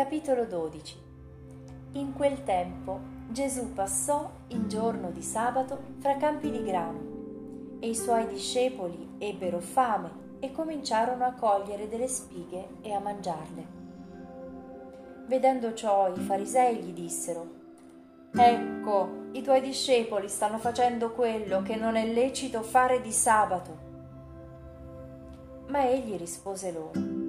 Capitolo 12 In quel tempo Gesù passò in giorno di sabato fra campi di grano e i suoi discepoli ebbero fame e cominciarono a cogliere delle spighe e a mangiarle. Vedendo ciò i farisei gli dissero Ecco, i tuoi discepoli stanno facendo quello che non è lecito fare di sabato. Ma egli rispose loro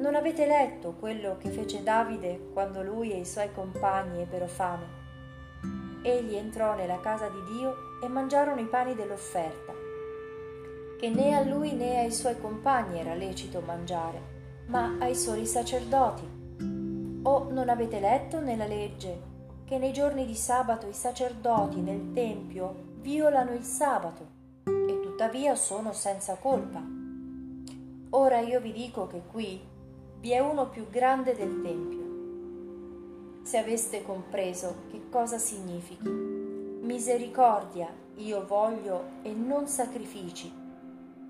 non avete letto quello che fece Davide quando lui e i suoi compagni ebbero fame? Egli entrò nella casa di Dio e mangiarono i pani dell'offerta, che né a lui né ai suoi compagni era lecito mangiare, ma ai soli sacerdoti. O non avete letto nella legge che nei giorni di sabato i sacerdoti nel Tempio violano il sabato e tuttavia sono senza colpa? Ora io vi dico che qui vi è uno più grande del Tempio. Se aveste compreso che cosa significhi, misericordia io voglio e non sacrifici,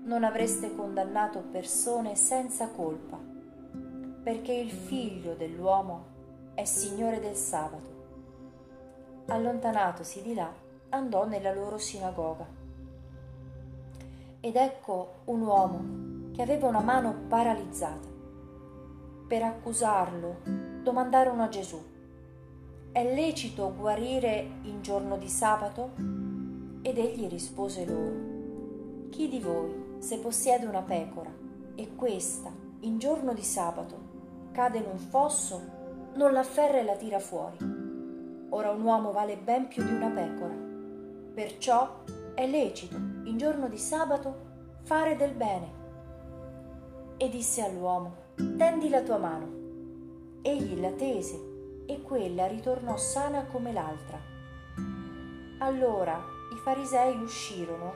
non avreste condannato persone senza colpa, perché il figlio dell'uomo è Signore del sabato. Allontanatosi di là, andò nella loro sinagoga. Ed ecco un uomo che aveva una mano paralizzata per accusarlo, domandarono a Gesù, è lecito guarire in giorno di sabato? Ed egli rispose loro, chi di voi, se possiede una pecora e questa, in giorno di sabato, cade in un fosso, non l'afferra e la tira fuori? Ora un uomo vale ben più di una pecora. Perciò è lecito, in giorno di sabato, fare del bene. E disse all'uomo, tendi la tua mano. Egli la tese e quella ritornò sana come l'altra. Allora i farisei uscirono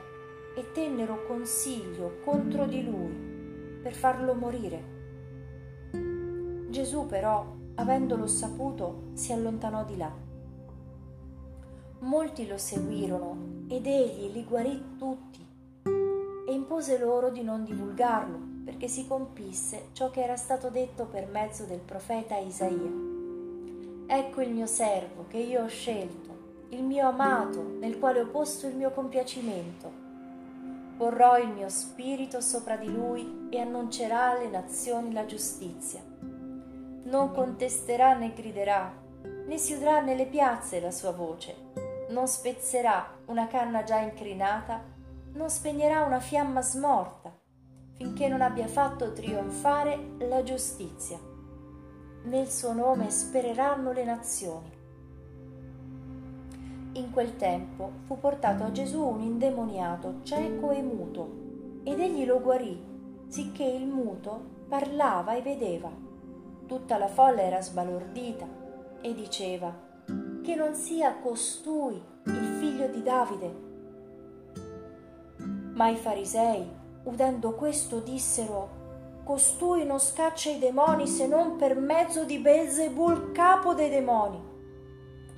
e tennero consiglio contro di lui per farlo morire. Gesù però, avendolo saputo, si allontanò di là. Molti lo seguirono ed egli li guarì tutti e impose loro di non divulgarlo perché si compisse ciò che era stato detto per mezzo del profeta Isaia. Ecco il mio servo che io ho scelto, il mio amato nel quale ho posto il mio compiacimento. Porrò il mio spirito sopra di lui e annuncerà alle nazioni la giustizia. Non contesterà né griderà, né si udrà nelle piazze la sua voce. Non spezzerà una canna già incrinata, non spegnerà una fiamma smorta finché non abbia fatto trionfare la giustizia. Nel suo nome spereranno le nazioni. In quel tempo fu portato a Gesù un indemoniato cieco e muto, ed egli lo guarì, sicché il muto parlava e vedeva. Tutta la folla era sbalordita e diceva, che non sia costui il figlio di Davide. Ma i farisei, Udendo questo dissero Costui non scaccia i demoni se non per mezzo di Belzebul, capo dei demoni.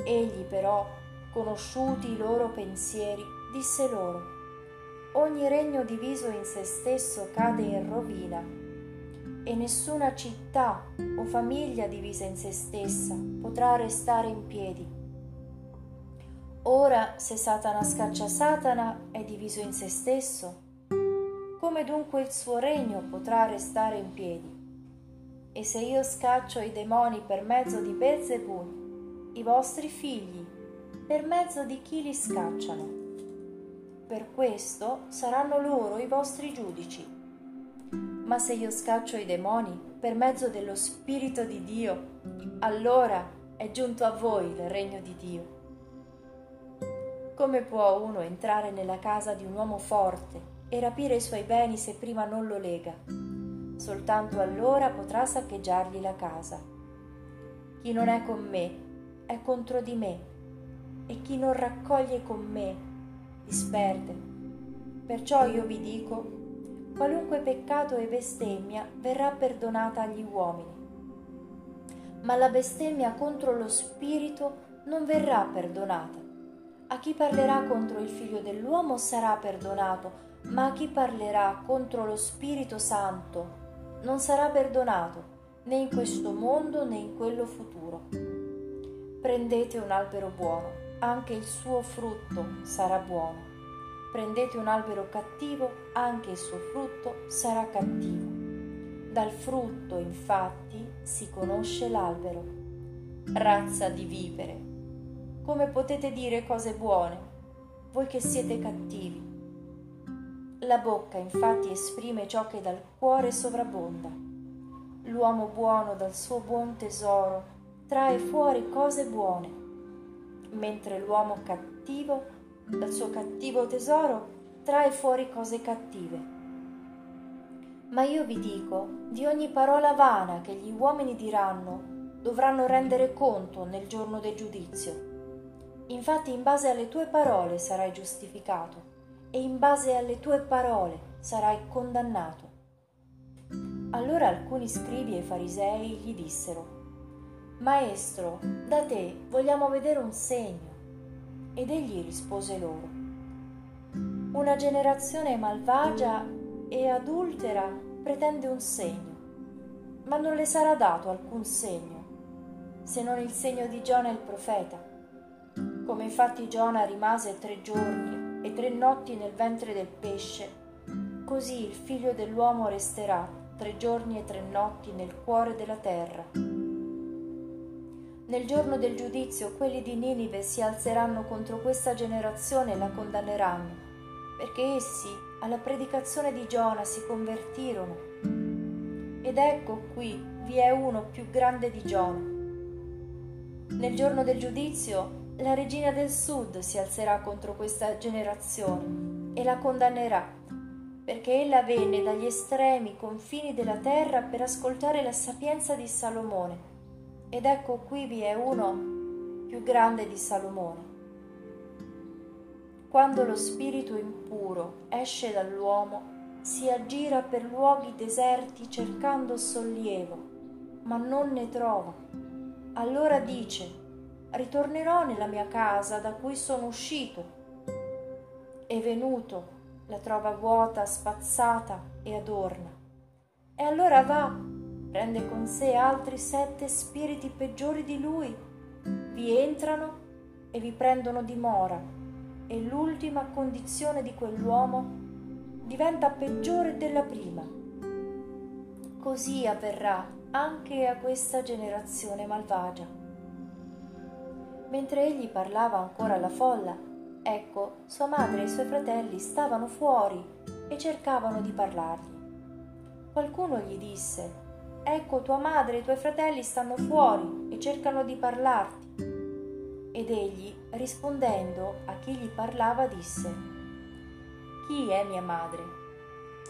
Egli però, conosciuti i loro pensieri, disse loro Ogni regno diviso in se stesso cade in rovina e nessuna città o famiglia divisa in se stessa potrà restare in piedi. Ora, se Satana scaccia Satana, è diviso in se stesso come dunque il suo regno potrà restare in piedi? E se io scaccio i demoni per mezzo di Beelzebul, i vostri figli, per mezzo di chi li scacciano? Per questo saranno loro i vostri giudici. Ma se io scaccio i demoni per mezzo dello Spirito di Dio, allora è giunto a voi il regno di Dio. Come può uno entrare nella casa di un uomo forte e rapire i suoi beni se prima non lo lega. Soltanto allora potrà saccheggiargli la casa. Chi non è con me è contro di me e chi non raccoglie con me disperde. Perciò io vi dico, qualunque peccato e bestemmia verrà perdonata agli uomini, ma la bestemmia contro lo Spirito non verrà perdonata. A chi parlerà contro il figlio dell'uomo sarà perdonato, ma chi parlerà contro lo Spirito Santo non sarà perdonato, né in questo mondo né in quello futuro. Prendete un albero buono, anche il suo frutto sarà buono. Prendete un albero cattivo, anche il suo frutto sarà cattivo. Dal frutto, infatti, si conosce l'albero. Razza di vipere, come potete dire cose buone, voi che siete cattivi? La bocca infatti esprime ciò che dal cuore sovrabbonda. L'uomo buono dal suo buon tesoro trae fuori cose buone, mentre l'uomo cattivo dal suo cattivo tesoro trae fuori cose cattive. Ma io vi dico, di ogni parola vana che gli uomini diranno, dovranno rendere conto nel giorno del giudizio. Infatti in base alle tue parole sarai giustificato e in base alle tue parole sarai condannato. Allora alcuni scribi e farisei gli dissero, Maestro, da te vogliamo vedere un segno. Ed egli rispose loro, Una generazione malvagia e adultera pretende un segno, ma non le sarà dato alcun segno, se non il segno di Giona il profeta. Come infatti Giona rimase tre giorni e tre notti nel ventre del pesce, così il figlio dell'uomo resterà tre giorni e tre notti nel cuore della terra. Nel giorno del giudizio quelli di Ninive si alzeranno contro questa generazione e la condanneranno, perché essi alla predicazione di Giona si convertirono. Ed ecco qui vi è uno più grande di Giona. Nel giorno del giudizio la regina del sud si alzerà contro questa generazione e la condannerà, perché ella venne dagli estremi confini della terra per ascoltare la sapienza di Salomone. Ed ecco qui vi è uno più grande di Salomone. Quando lo spirito impuro esce dall'uomo, si aggira per luoghi deserti cercando sollievo, ma non ne trova. Allora dice, ritornerò nella mia casa da cui sono uscito. È venuto, la trova vuota, spazzata e adorna. E allora va, prende con sé altri sette spiriti peggiori di lui, vi entrano e vi prendono dimora, e l'ultima condizione di quell'uomo diventa peggiore della prima. Così avverrà anche a questa generazione malvagia. Mentre egli parlava ancora alla folla, ecco, sua madre e i suoi fratelli stavano fuori e cercavano di parlargli. Qualcuno gli disse, Ecco, tua madre e i tuoi fratelli stanno fuori e cercano di parlarti. Ed egli, rispondendo a chi gli parlava, disse, Chi è mia madre?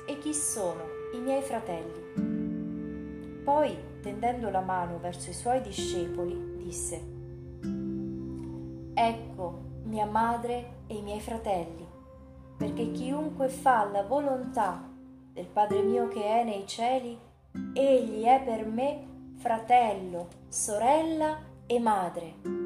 E chi sono i miei fratelli? Poi, tendendo la mano verso i suoi discepoli, disse, Ecco mia madre e i miei fratelli, perché chiunque fa la volontà del Padre mio che è nei cieli, egli è per me fratello, sorella e madre.